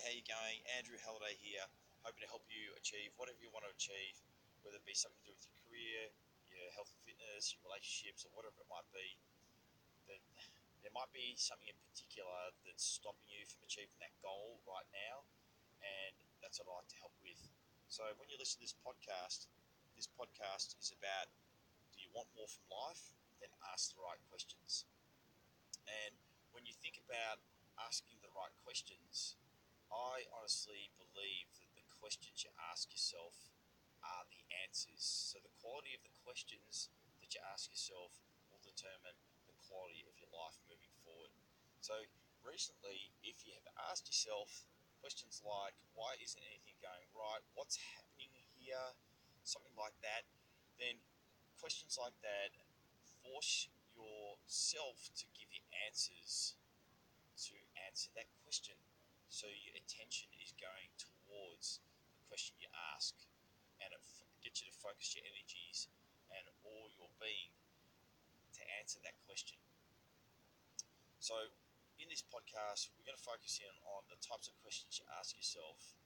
How you going? Andrew Halliday here, hoping to help you achieve whatever you want to achieve, whether it be something to do with your career, your health and fitness, your relationships, or whatever it might be. That there might be something in particular that's stopping you from achieving that goal right now, and that's what I'd like to help with. So when you listen to this podcast, this podcast is about do you want more from life? Then ask the right questions. And when you think about asking the right questions, I honestly believe that the questions you ask yourself are the answers. So the quality of the questions that you ask yourself will determine the quality of your life moving forward. So recently, if you have asked yourself questions like, why isn't anything going right? What's happening here? Something like that, then questions like that force yourself to give you answers to answer that question so your attention is going towards the question you ask, and it gets you to focus your energies and all your being to answer that question. So, in this podcast, we're going to focus in on the types of questions you ask yourself.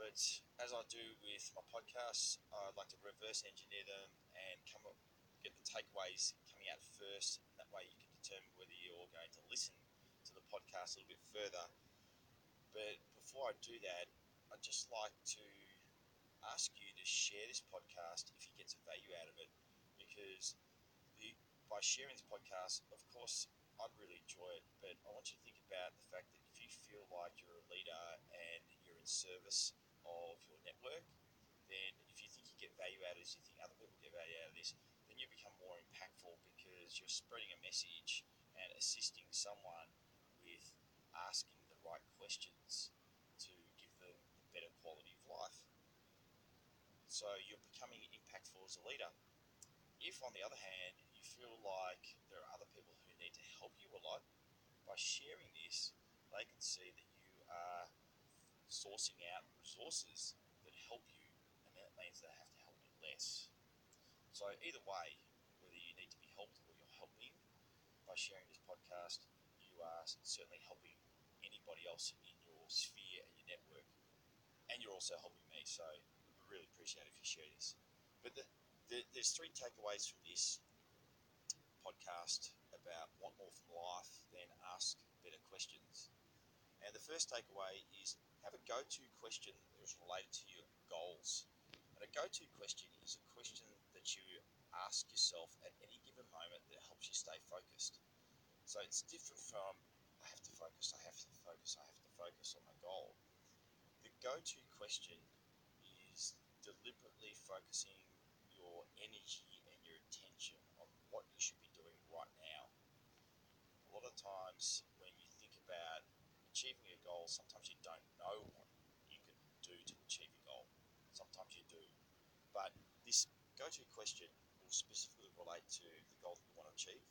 But as I do with my podcasts, I'd like to reverse engineer them and come up, get the takeaways coming out first. That way, you can determine whether you're going to listen to the podcast a little bit further but before I do that, I'd just like to ask you to share this podcast if you get some value out of it. Because the, by sharing this podcast, of course, I'd really enjoy it. But I want you to think about the fact that if you feel like you're a leader and you're in service of your network, then if you think you get value out of this, you think other people get value out of this, then you become more impactful because you're spreading a message and assisting someone with asking right questions to give them a better quality of life. So you're becoming impactful as a leader. If, on the other hand, you feel like there are other people who need to help you a lot, by sharing this, they can see that you are sourcing out resources that help you, and that means they have to help you less. So, either way, whether you need to be helped or you're helping, by sharing this podcast, you are certainly helping anybody else in your sphere and your network. And you're also helping me, so I really appreciate if you share this. But the, the, there's three takeaways from this podcast about want more from life, then ask better questions. And the first takeaway is have a go to question that is related to your goals. And a go to question is a question that you ask yourself at any given moment that helps you stay focused. So it's different from I have to focus, I have to focus, I have to focus on my goal. The go to question is deliberately focusing your energy and your attention on what you should be doing right now. A lot of times, when you think about achieving a goal, sometimes you don't know what you can do to achieve your goal. Sometimes you do. But this go to question will specifically relate to the goal that you want to achieve.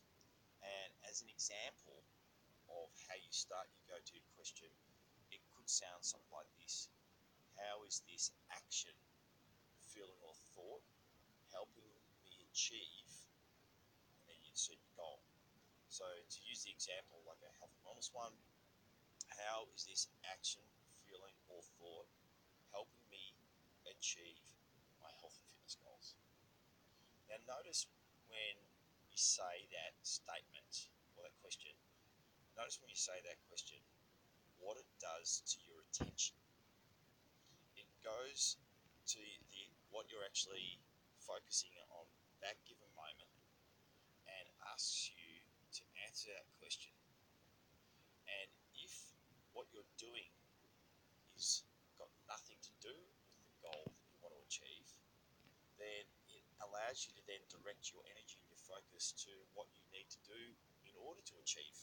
And as an example, of how you start your go to question, it could sound something like this How is this action, feeling, or thought helping me achieve? And then you insert your goal. So, to use the example like a health and wellness one, how is this action, feeling, or thought helping me achieve my health and fitness goals? Now, notice when you say that statement or that question, Notice when you say that question, what it does to your attention. It goes to the what you're actually focusing on that given moment and asks you to answer that question. And if what you're doing is got nothing to do with the goal that you want to achieve, then it allows you to then direct your energy and your focus to what you need to do in order to achieve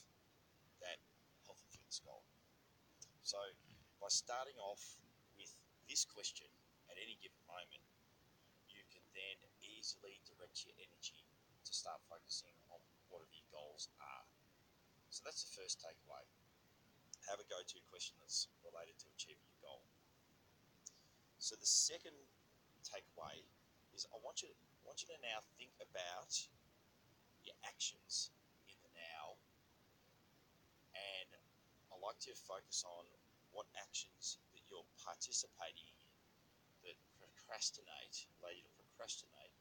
that health and fitness goal. So, by starting off with this question at any given moment, you can then easily direct your energy to start focusing on whatever your goals are. So, that's the first takeaway. Have a go to question that's related to achieving your goal. So, the second takeaway is I want you to, I want you to now think about your actions and I like to focus on what actions that you're participating in that procrastinate, allow you to procrastinate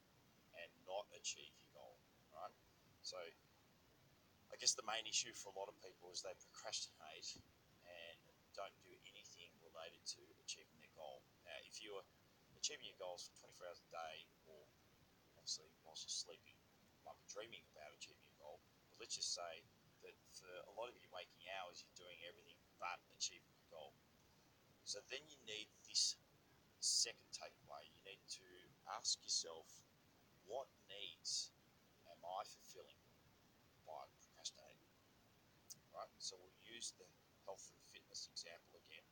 and not achieve your goal, right? So I guess the main issue for a lot of people is they procrastinate and don't do anything related to achieving their goal. Now, if you're achieving your goals for 24 hours a day, or obviously whilst you're sleeping, you might be dreaming about achieving your goal. But let's just say that for a lot of your waking hours, you're doing everything but achieving your goal. So then you need this second takeaway. You need to ask yourself, what needs am I fulfilling by procrastinating? Right. So we'll use the health and fitness example again.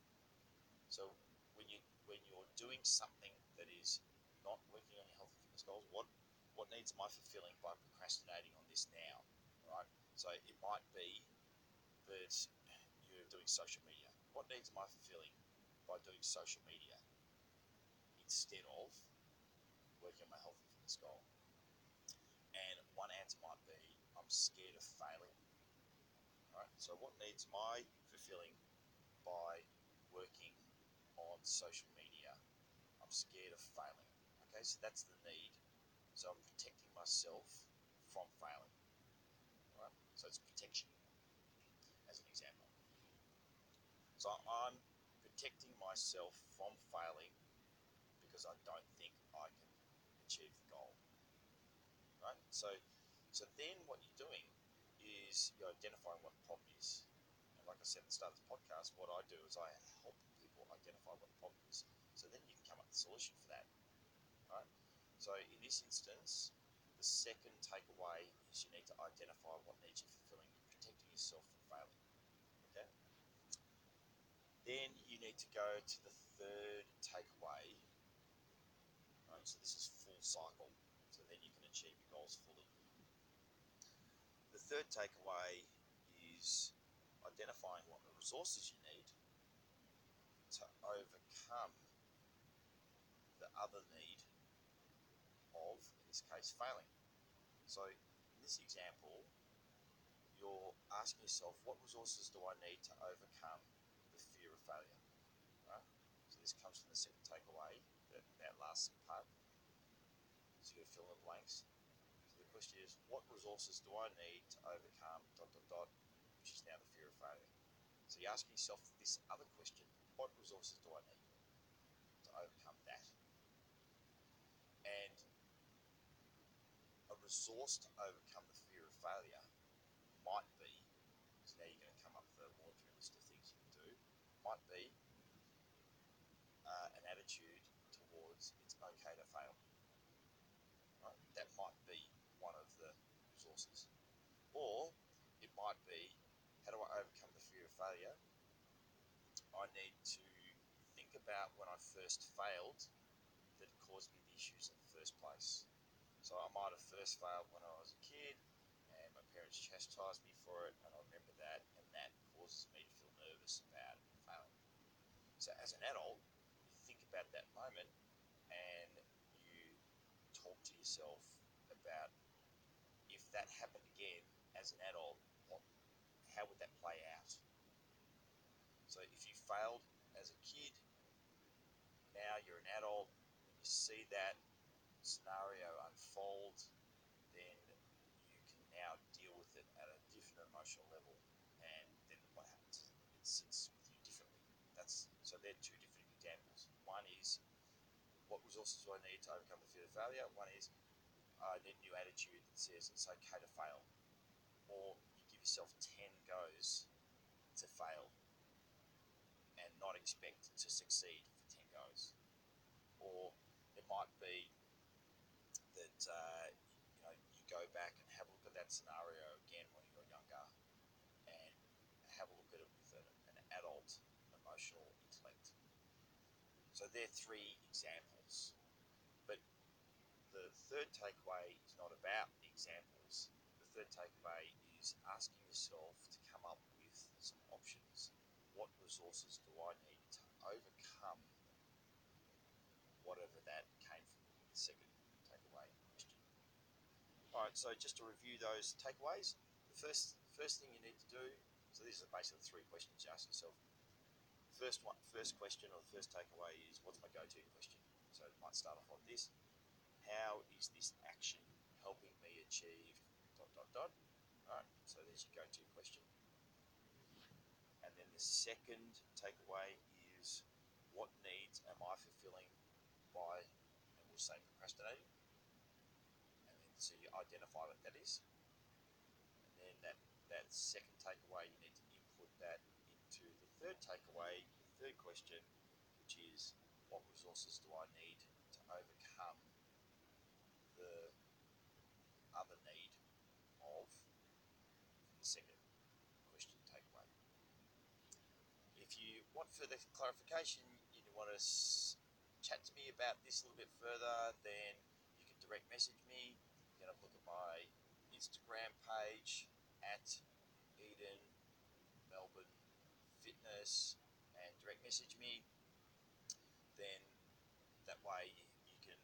So when you when you're doing something that is not working on your health and fitness goals, what what needs am I fulfilling by procrastinating on this now? Right. So it might be that you're doing social media. What needs am I fulfilling by doing social media instead of working on my health and fitness goal? And one answer might be I'm scared of failing. Right. So what needs am I fulfilling by working on social media? I'm scared of failing. Okay, so that's the need. So I'm protecting myself from failing. So it's protection as an example. So I'm protecting myself from failing because I don't think I can achieve the goal. Right? So so then what you're doing is you're identifying what the problem is. And like I said at the start of the podcast, what I do is I help people identify what the problem is. So then you can come up with a solution for that. Right? So in this instance, the second takeaway is you need to identify what needs you fulfilling. You're protecting yourself from failing. Okay? Then you need to go to the third takeaway. Right, so this is full cycle. So then you can achieve your goals fully. The third takeaway is identifying what the resources you need to overcome the other need of, this case, failing. So, in this example, you're asking yourself, what resources do I need to overcome the fear of failure? Right? So, this comes from the second takeaway, that, that last part. So, you fill in the blanks. So, the question is, what resources do I need to overcome dot dot dot, which is now the fear of failure? So, you're asking yourself this other question what resources do I need to overcome that? And resource to overcome the fear of failure might be, so now you're going to come up with a laundry list of things you can do, might be uh, an attitude towards it's okay to fail. Right? That might be one of the resources. Or it might be how do I overcome the fear of failure? I need to think about when I first failed that caused me the issues in the first place. So I might have first failed when I was a kid, and my parents chastised me for it, and I remember that, and that causes me to feel nervous about failing. So as an adult, you think about that moment, and you talk to yourself about if that happened again as an adult, what, how would that play out? So if you failed as a kid, now you're an adult, you see that scenario unfold, then you can now deal with it at a different emotional level, and then what happens? It sits with you differently. That's so they're two different examples. One is what resources do I need to overcome the fear of failure? One is I need a new attitude that says it's okay to fail, or you give yourself ten goes to fail and not expect to succeed for 10 goes. Or it might be that uh, you know you go back and have a look at that scenario again when you're younger and have a look at it with an, an adult emotional intellect. So they're three examples. But the third takeaway is not about the examples. The third takeaway is asking yourself to come up with some options what resources do I need to overcome whatever that came from the second. All right, so just to review those takeaways, the first first thing you need to do. So these are basically three questions you ask yourself. first one, first question or the first takeaway is what's my go-to question? So it might start off like this: How is this action helping me achieve dot dot dot? All right, so there's your go-to question. And then the second takeaway is what needs am I fulfilling by, and we'll say procrastinating. So you identify what that is. And then that, that second takeaway, you need to input that into the third takeaway, the third question, which is what resources do I need to overcome the other need of the second question takeaway. If you want further clarification, you want to chat to me about this a little bit further, then you can direct message me. Look at my Instagram page at Eden Melbourne Fitness and direct message me. Then that way you can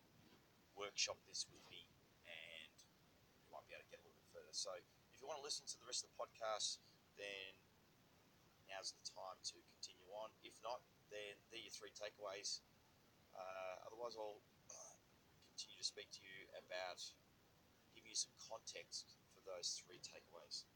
workshop this with me and you might be able to get a little bit further. So if you want to listen to the rest of the podcast, then now's the time to continue on. If not, then there are your three takeaways. Uh, otherwise, I'll continue to speak to you about you some context for those three takeaways.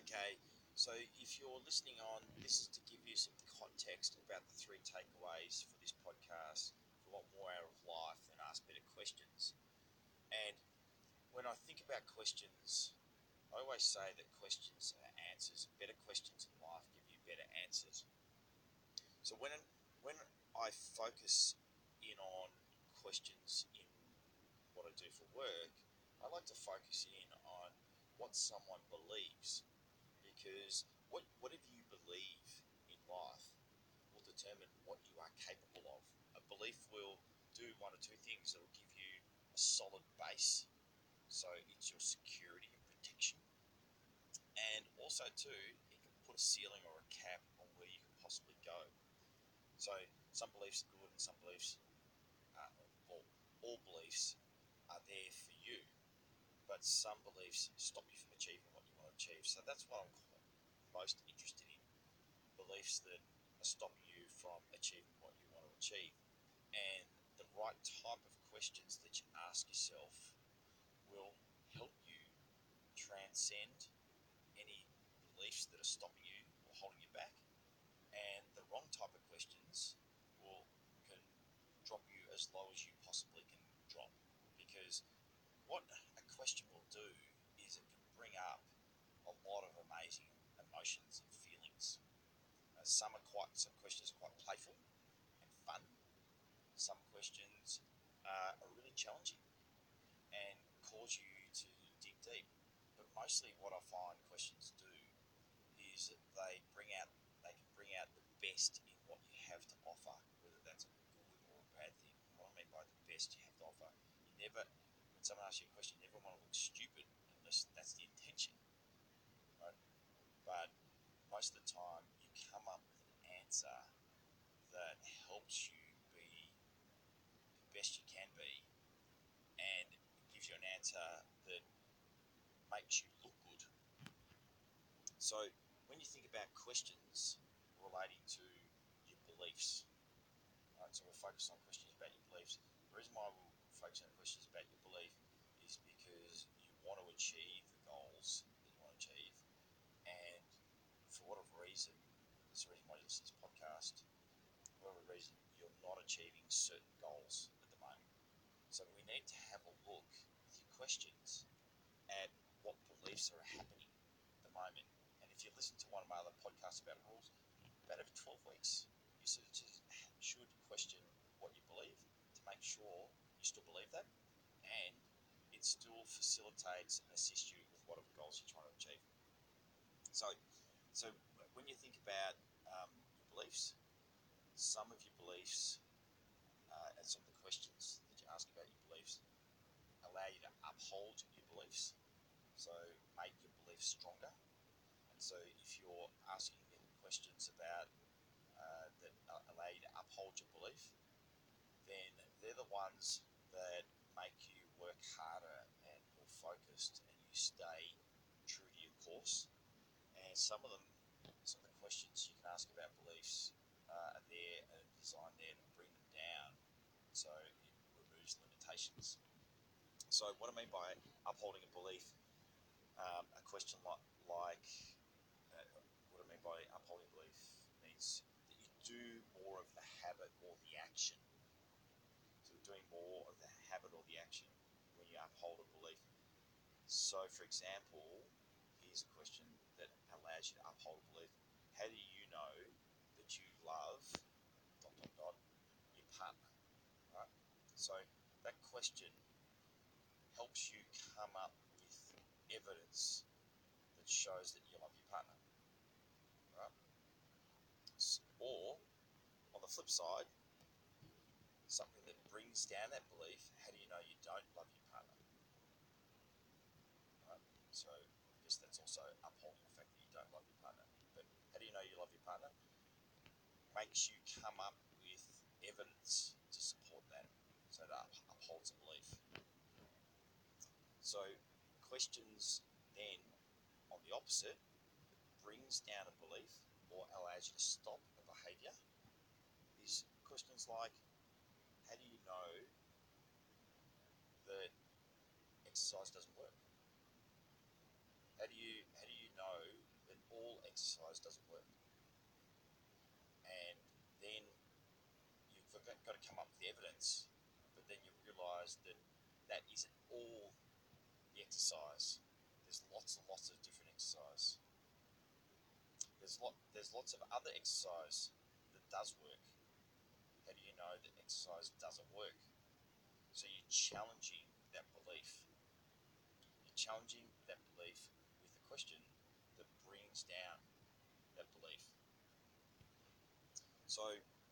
Okay, so if you're listening on, this is to give you some context about the three takeaways for this podcast. If you want more out of life, then ask better questions. And when I think about questions, I always say that questions are answers. Better questions in life give you better answers. So when when I focus in on questions in what I do for work, I like to focus in on what someone believes because what whatever you believe in life will determine what you are capable of. A belief will do one or two things. It will give you a solid base, so it's your security and protection, and also too it can put a ceiling or a cap on where you can possibly go. So some beliefs are good, and some beliefs, uh, or all beliefs, are there for you, but some beliefs stop you from achieving what you want to achieve. So that's what I'm most interested in: beliefs that are stopping you from achieving what you want to achieve, and the right type of questions that you ask yourself will help you transcend any beliefs that are stopping you or holding you back. And the wrong type of questions drop you as low as you possibly can drop. Because what a question will do is it can bring up a lot of amazing emotions and feelings. Uh, some are quite some questions are quite playful and fun. Some questions uh, are really challenging and cause you to dig deep. But mostly what i find questions do is that they bring out they can bring out the best in what you have to offer, whether that's a good or a bad thing. By the best you have to offer, you never when someone asks you a question, you never want to look stupid unless that's the intention. Right? But most of the time you come up with an answer that helps you be the best you can be and gives you an answer that makes you look good. So when you think about questions relating to your beliefs, so we're focused on questions about your beliefs. The reason why we're focusing on questions about your belief is because you want to achieve the goals that you want to achieve, and for whatever reason, that's the reason why you listen to this podcast. For whatever reason, you're not achieving certain goals at the moment. So we need to have a look with your questions at what beliefs are happening at the moment. And if you listen to one of my other podcasts about rules, about every 12 weeks, just should question what you believe to make sure you still believe that and it still facilitates and assists you with whatever goals you're trying to achieve. So, so when you think about um, your beliefs, some of your beliefs uh, and some of the questions that you ask about your beliefs allow you to uphold your beliefs, so make your beliefs stronger. And so, if you're asking questions about that allow you to uphold your belief, then they're the ones that make you work harder and more focused, and you stay true to your course. and some of them, some of the questions you can ask about beliefs uh, are there and designed there to bring them down, so it removes limitations. So what I mean by upholding a belief, um, a question like, like uh, what I mean by upholding belief means do more of the habit or the action. So doing more of the habit or the action when you uphold a belief. So, for example, here's a question that allows you to uphold a belief. How do you know that you love dot dot dot your partner? Right. So that question helps you come up with evidence that shows that you love your partner. Or on the flip side, something that brings down that belief. How do you know you don't love your partner? Right. So I guess that's also upholding the fact that you don't love your partner. But how do you know you love your partner? Makes you come up with evidence to support that. So that upholds a belief. So questions then on the opposite brings down a belief or allows you to stop behavior is questions like how do you know that exercise doesn't work? How do you how do you know that all exercise doesn't work? And then you've got, to come up with the evidence, but then you realise that that isn't all the exercise. There's lots and lots of different exercise. There's lot there's lots of other exercise that does work. How do you know that exercise doesn't work? So you're challenging that belief. You're challenging that belief with a question that brings down that belief. So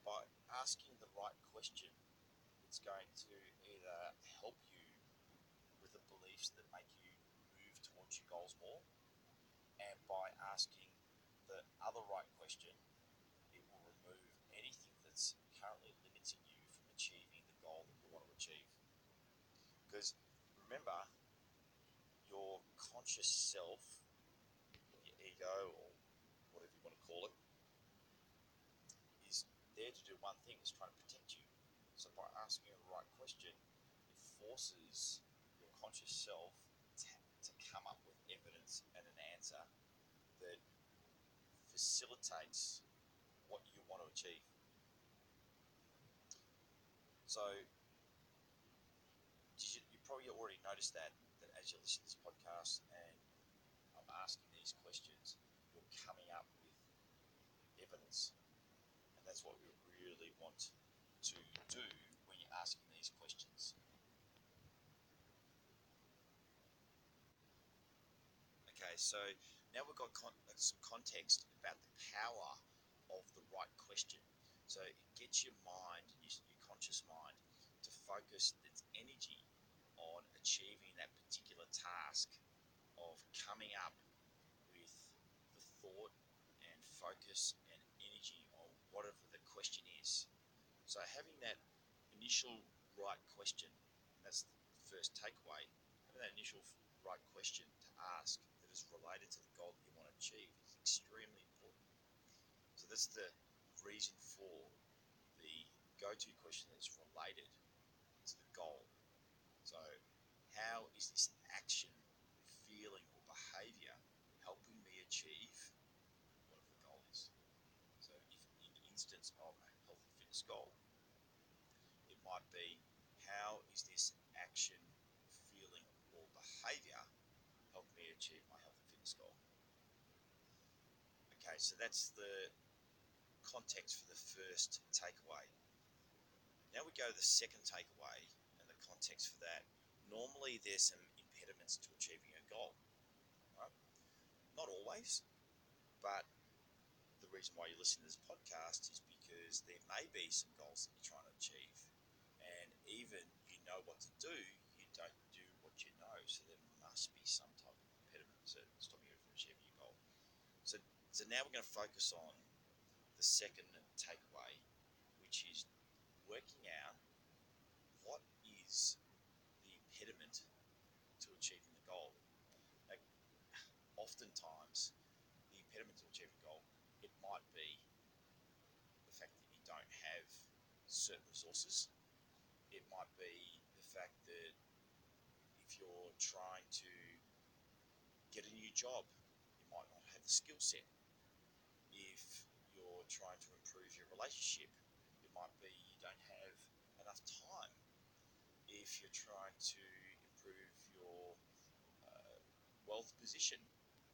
by asking the right question, it's going to either help you with the beliefs that make you move towards your goals more, and by asking the other right question, it will remove anything that's currently limiting you from achieving the goal that you want to achieve. Because remember, your conscious self, your ego, or whatever you want to call it, is there to do one thing: is trying to protect you. So by asking the right question, it forces your conscious self to, to come up with evidence and an answer that facilitates what you want to achieve. So, you, you probably already noticed that, that as you listen to this podcast and I'm asking these questions, you're coming up with evidence. And that's what we really want to do when you're asking these questions. Okay, so now we've got con- uh, some context about the power of the right question. So it gets your mind, your, your conscious mind, to focus its energy on achieving that particular task of coming up with the thought and focus and energy on whatever the question is. So having that initial right question, that's the first takeaway, having that initial right question to ask is related to the goal that you want to achieve is extremely important. So that's the reason for the go-to question that's related to the goal. So how is this action, feeling or behavior helping me achieve whatever the goal is? So if in the instance of a health and fitness goal, it might be how is this action, feeling or behavior achieve my health and fitness goal? Okay, so that's the context for the first takeaway. Now we go to the second takeaway and the context for that. Normally, there's some impediments to achieving a goal. Right? Not always, but the reason why you listen to this podcast is because there may be some goals that you're trying to achieve. And even you know what to do, you don't do what you know. So there must be some type so stopping you from achieving your goal. So, so now we're going to focus on the second takeaway, which is working out what is the impediment to achieving the goal. Now, oftentimes, the impediment to achieving a goal, it might be the fact that you don't have certain resources. It might be the fact that if you're trying to get a new job, you might not have the skill set. If you're trying to improve your relationship, it might be you don't have enough time. If you're trying to improve your uh, wealth position,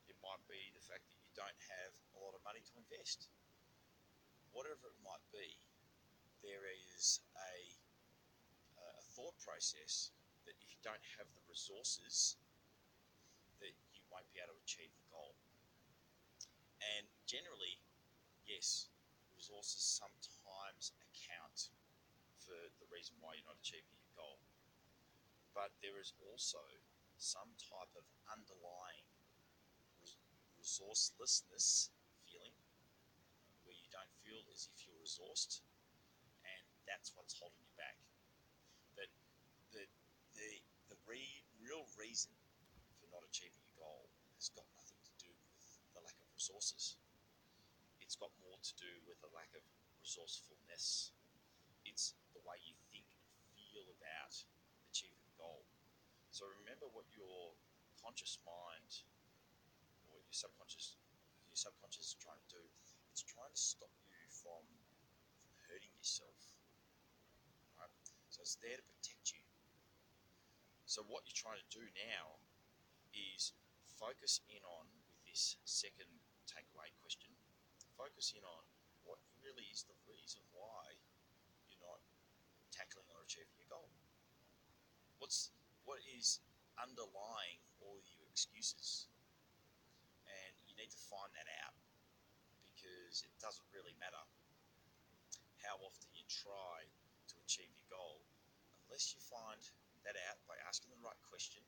it might be the fact that you don't have a lot of money to invest. Whatever it might be, there is a, a thought process that if you don't have the resources, won't be able to achieve the goal. And generally, yes, resources sometimes account for the reason why you're not achieving your goal. But there is also some type of underlying resourcelessness feeling where you don't feel as if you're resourced, and that's what's holding you back. That the the the re, real reason for not achieving has got nothing to do with the lack of resources. It's got more to do with the lack of resourcefulness. It's the way you think and feel about achieving a goal. So remember what your conscious mind or your subconscious your subconscious is trying to do. It's trying to stop you from from hurting yourself. Right? So it's there to protect you. So what you're trying to do now is focus in on with this second takeaway question. Focus in on what really is the reason why you're not tackling or achieving your goal. What's what is underlying all your excuses? And you need to find that out because it doesn't really matter how often you try to achieve your goal unless you find that out by asking the right question.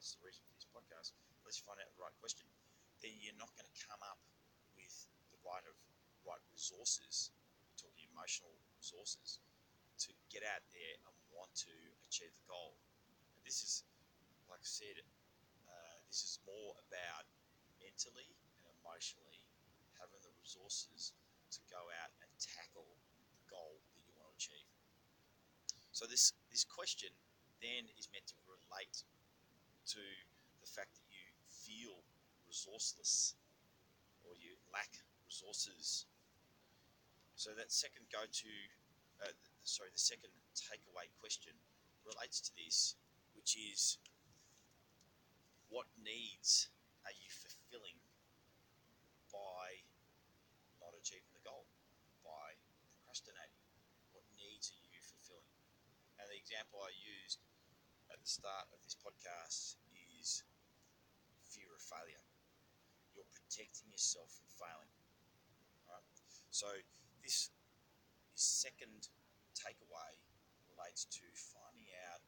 The reason for podcast. You find out the right question, then you're not going to come up with the right of right resources. We're talking emotional resources to get out there and want to achieve the goal. And this is, like I said, uh, this is more about mentally and emotionally having the resources to go out and tackle the goal that you want to achieve. So this this question then is meant to relate to the fact that you feel resourceless or you lack resources. So that second go to, uh, sorry, the second takeaway question relates to this, which is what needs are you fulfilling by not achieving the goal, by procrastinating? What needs are you fulfilling? And the example I used at the start of this podcast is fear of failure. You're protecting yourself from failing. So this, this second takeaway relates to finding out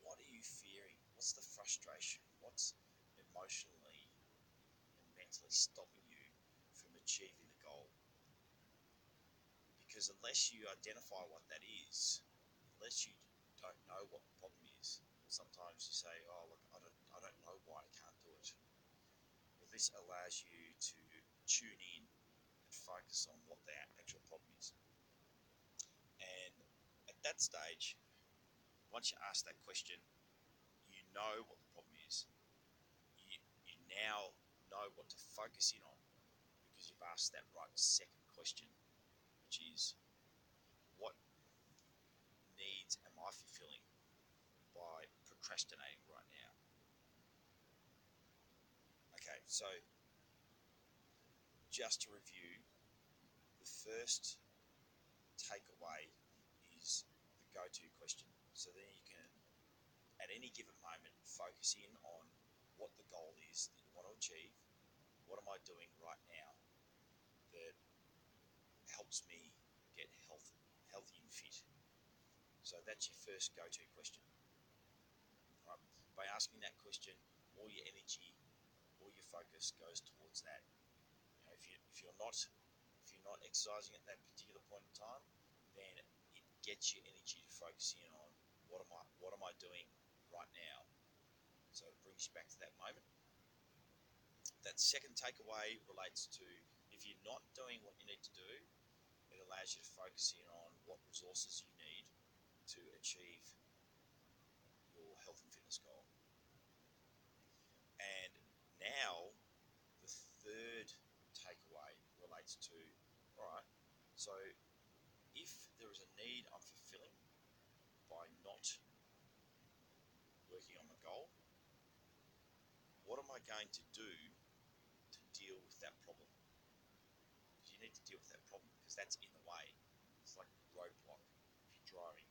what are you fearing? What's the frustration? What's emotionally and mentally stopping you from achieving the goal? Because unless you identify what that is, unless you don't know what the problem is, sometimes you say, "Oh, look, I don't, I don't know why I can't do it." This allows you to tune in and focus on what the actual problem is. And at that stage, once you ask that question, you know what the problem is. You, you now know what to focus in on because you've asked that right second question, which is what needs am I fulfilling by procrastinating right now? So just to review, the first takeaway is the go to question. So then you can, at any given moment, focus in on what the goal is that you want to achieve. What am I doing right now that helps me get healthy, healthy and fit? So that's your first go to question. Right? By asking that question, all your energy, all your focus goes towards that. You know, if, you, if you're not if you're not exercising at that particular point in time, then it gets your energy to focus in on what am I what am I doing right now. So it brings you back to that moment. That second takeaway relates to if you're not doing what you need to do, it allows you to focus in on what resources you need to achieve your health and fitness goal. And now, the third takeaway to all right, so if there is a need I'm fulfilling by not working on the goal, what am I going to do to deal with that problem? Because you need to deal with that problem because that's in the way. It's like a roadblock. If you're driving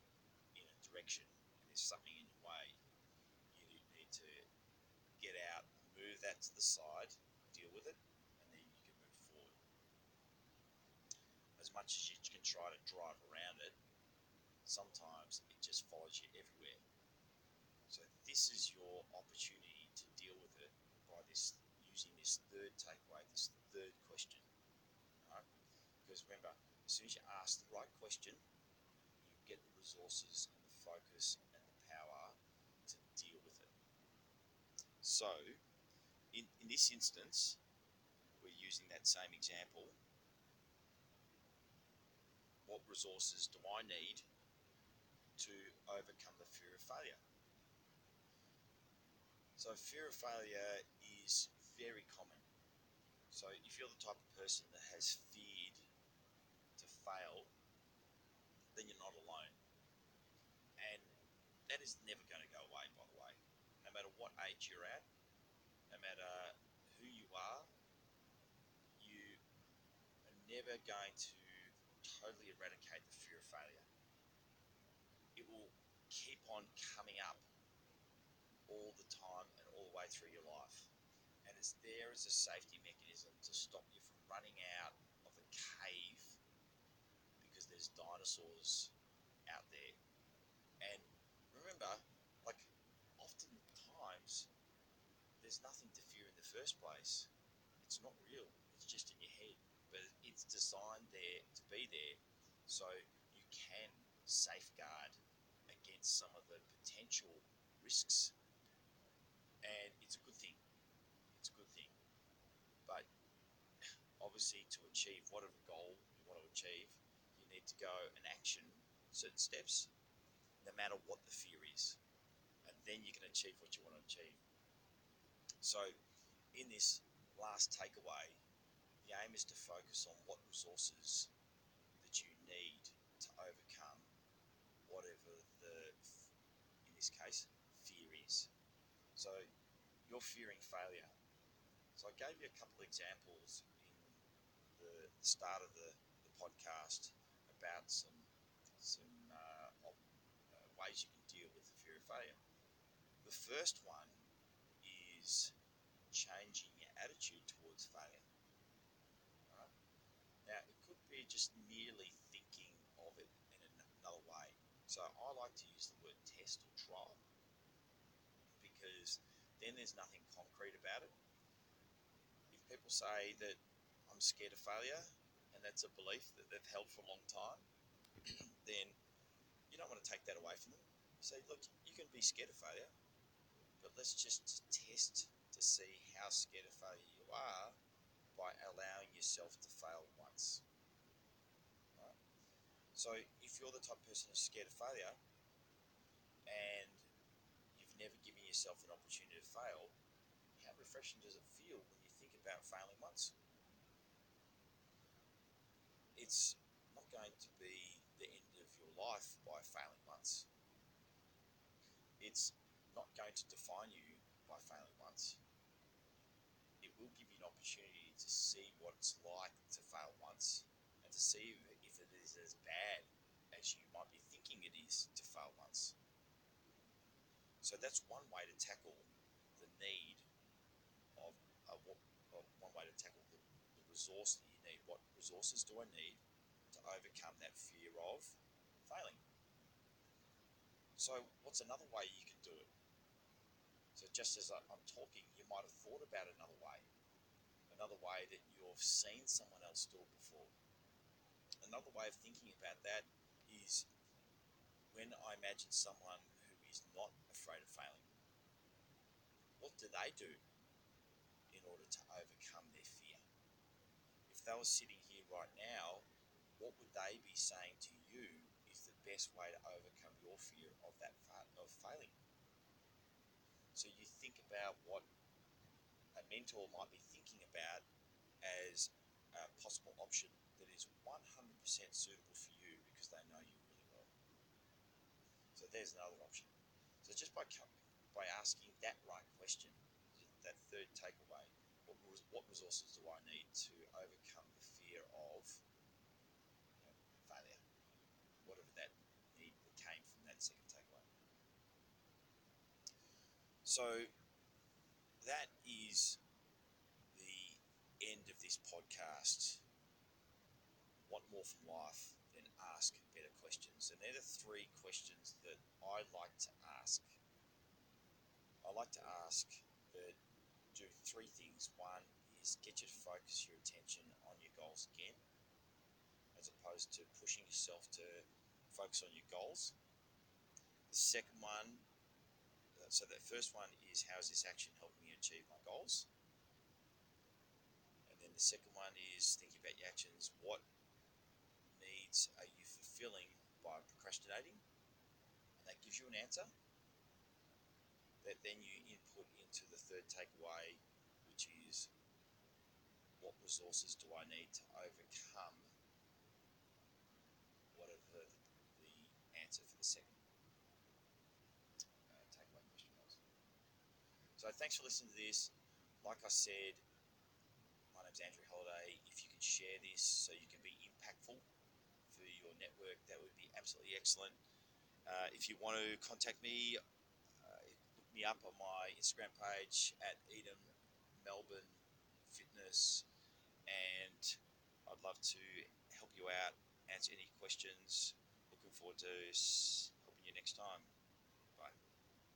in a direction and there's something in your way, you need to get out, move that to the side, deal with it, and then you can move forward. Much as you can try to drive around it, sometimes it just follows you everywhere. So this is your opportunity to deal with it by this using this third takeaway, this third question. Right? Because remember, as soon as you ask the right question, you get the resources and the focus and the power to deal with it. So, in, in this instance, we're using that same example. What resources do I need to overcome the fear of failure? So, fear of failure is very common. So, if you're the type of person that has feared to fail, then you're not alone. And that is never going to go away, by the way. No matter what age you're at, no matter who you are, you are never going to totally eradicate the fear of failure. It will keep on coming up all the time and all the way through your life. And it's there as a safety mechanism to stop you from running out of a cave because there's dinosaurs out there. And remember, like, oftentimes there's nothing to fear in the first place. It's not real, it's just in your head. But it's designed there be there so you can safeguard against some of the potential risks and it's a good thing. It's a good thing. But obviously, to achieve whatever goal you want to achieve, you need to go and action certain steps, no matter what the fear is, and then you can achieve what you want to achieve. So, in this last takeaway, the aim is to focus on what resources need to overcome whatever the, in this case, fear is. So you're fearing failure. So I gave you a couple of examples in the start of the, the podcast about some some uh, op, uh, ways you can deal with the fear of failure. The first one is changing your attitude towards failure. Now it could be just merely thinking of it in another way. So I like to use the word test or trial because then there's nothing concrete about it. If people say that I'm scared of failure, and that's a belief that they've held for a long time, then you don't want to take that away from them. You say, look, you can be scared of failure, but let's just test to see how scared of failure you are by allowing yourself to fail once. So if you're the type of person who's scared of failure, and you've never given yourself an opportunity to fail, how refreshing does it feel when you think about failing once? It's not going to be the end of your life by failing once. It's not going to define you by failing once. It will give you an opportunity to see what it's like to fail once to see if it is as bad as you might be thinking it is to fail once. So that's one way to tackle the need of, uh, one way to tackle the, the resource that you need. What resources do I need to overcome that fear of failing? So, what's another way you can do it? So, just as I'm talking, you might have thought about another way, another way that you've seen someone else do it before. Another way of thinking about that is when I imagine someone who is not afraid of failing. What do they do in order to overcome their fear? If they were sitting here right now, what would they be saying to you is the best way to overcome your fear of that of failing? So you think about what a mentor might be thinking about as a possible option that is 100% suitable for you because they know you really well. So there's another option. So just by coming, by asking that right question, that third takeaway, what, what resources do I need to overcome the fear of you know, failure, whatever that need that came from that second takeaway. So that is end of this podcast. Want more from life? Then ask better questions. And they're the three questions that I like to ask I like to ask that do three things. One is get you to focus your attention on your goals again, as opposed to pushing yourself to focus on your goals. The second one, so the first one is how is this action helping me achieve my goals? And the second one is thinking about your actions. What needs are you fulfilling by procrastinating? And that gives you an answer that then you input into the third takeaway, which is what resources do I need to overcome whatever the, the answer for the second uh, takeaway question was. So thanks for listening to this. Like I said, name's Andrew Holiday. If you can share this so you can be impactful for your network, that would be absolutely excellent. Uh, if you want to contact me, look me up on my Instagram page at Eden Melbourne Fitness, and I'd love to help you out, answer any questions. Looking forward to helping you next time.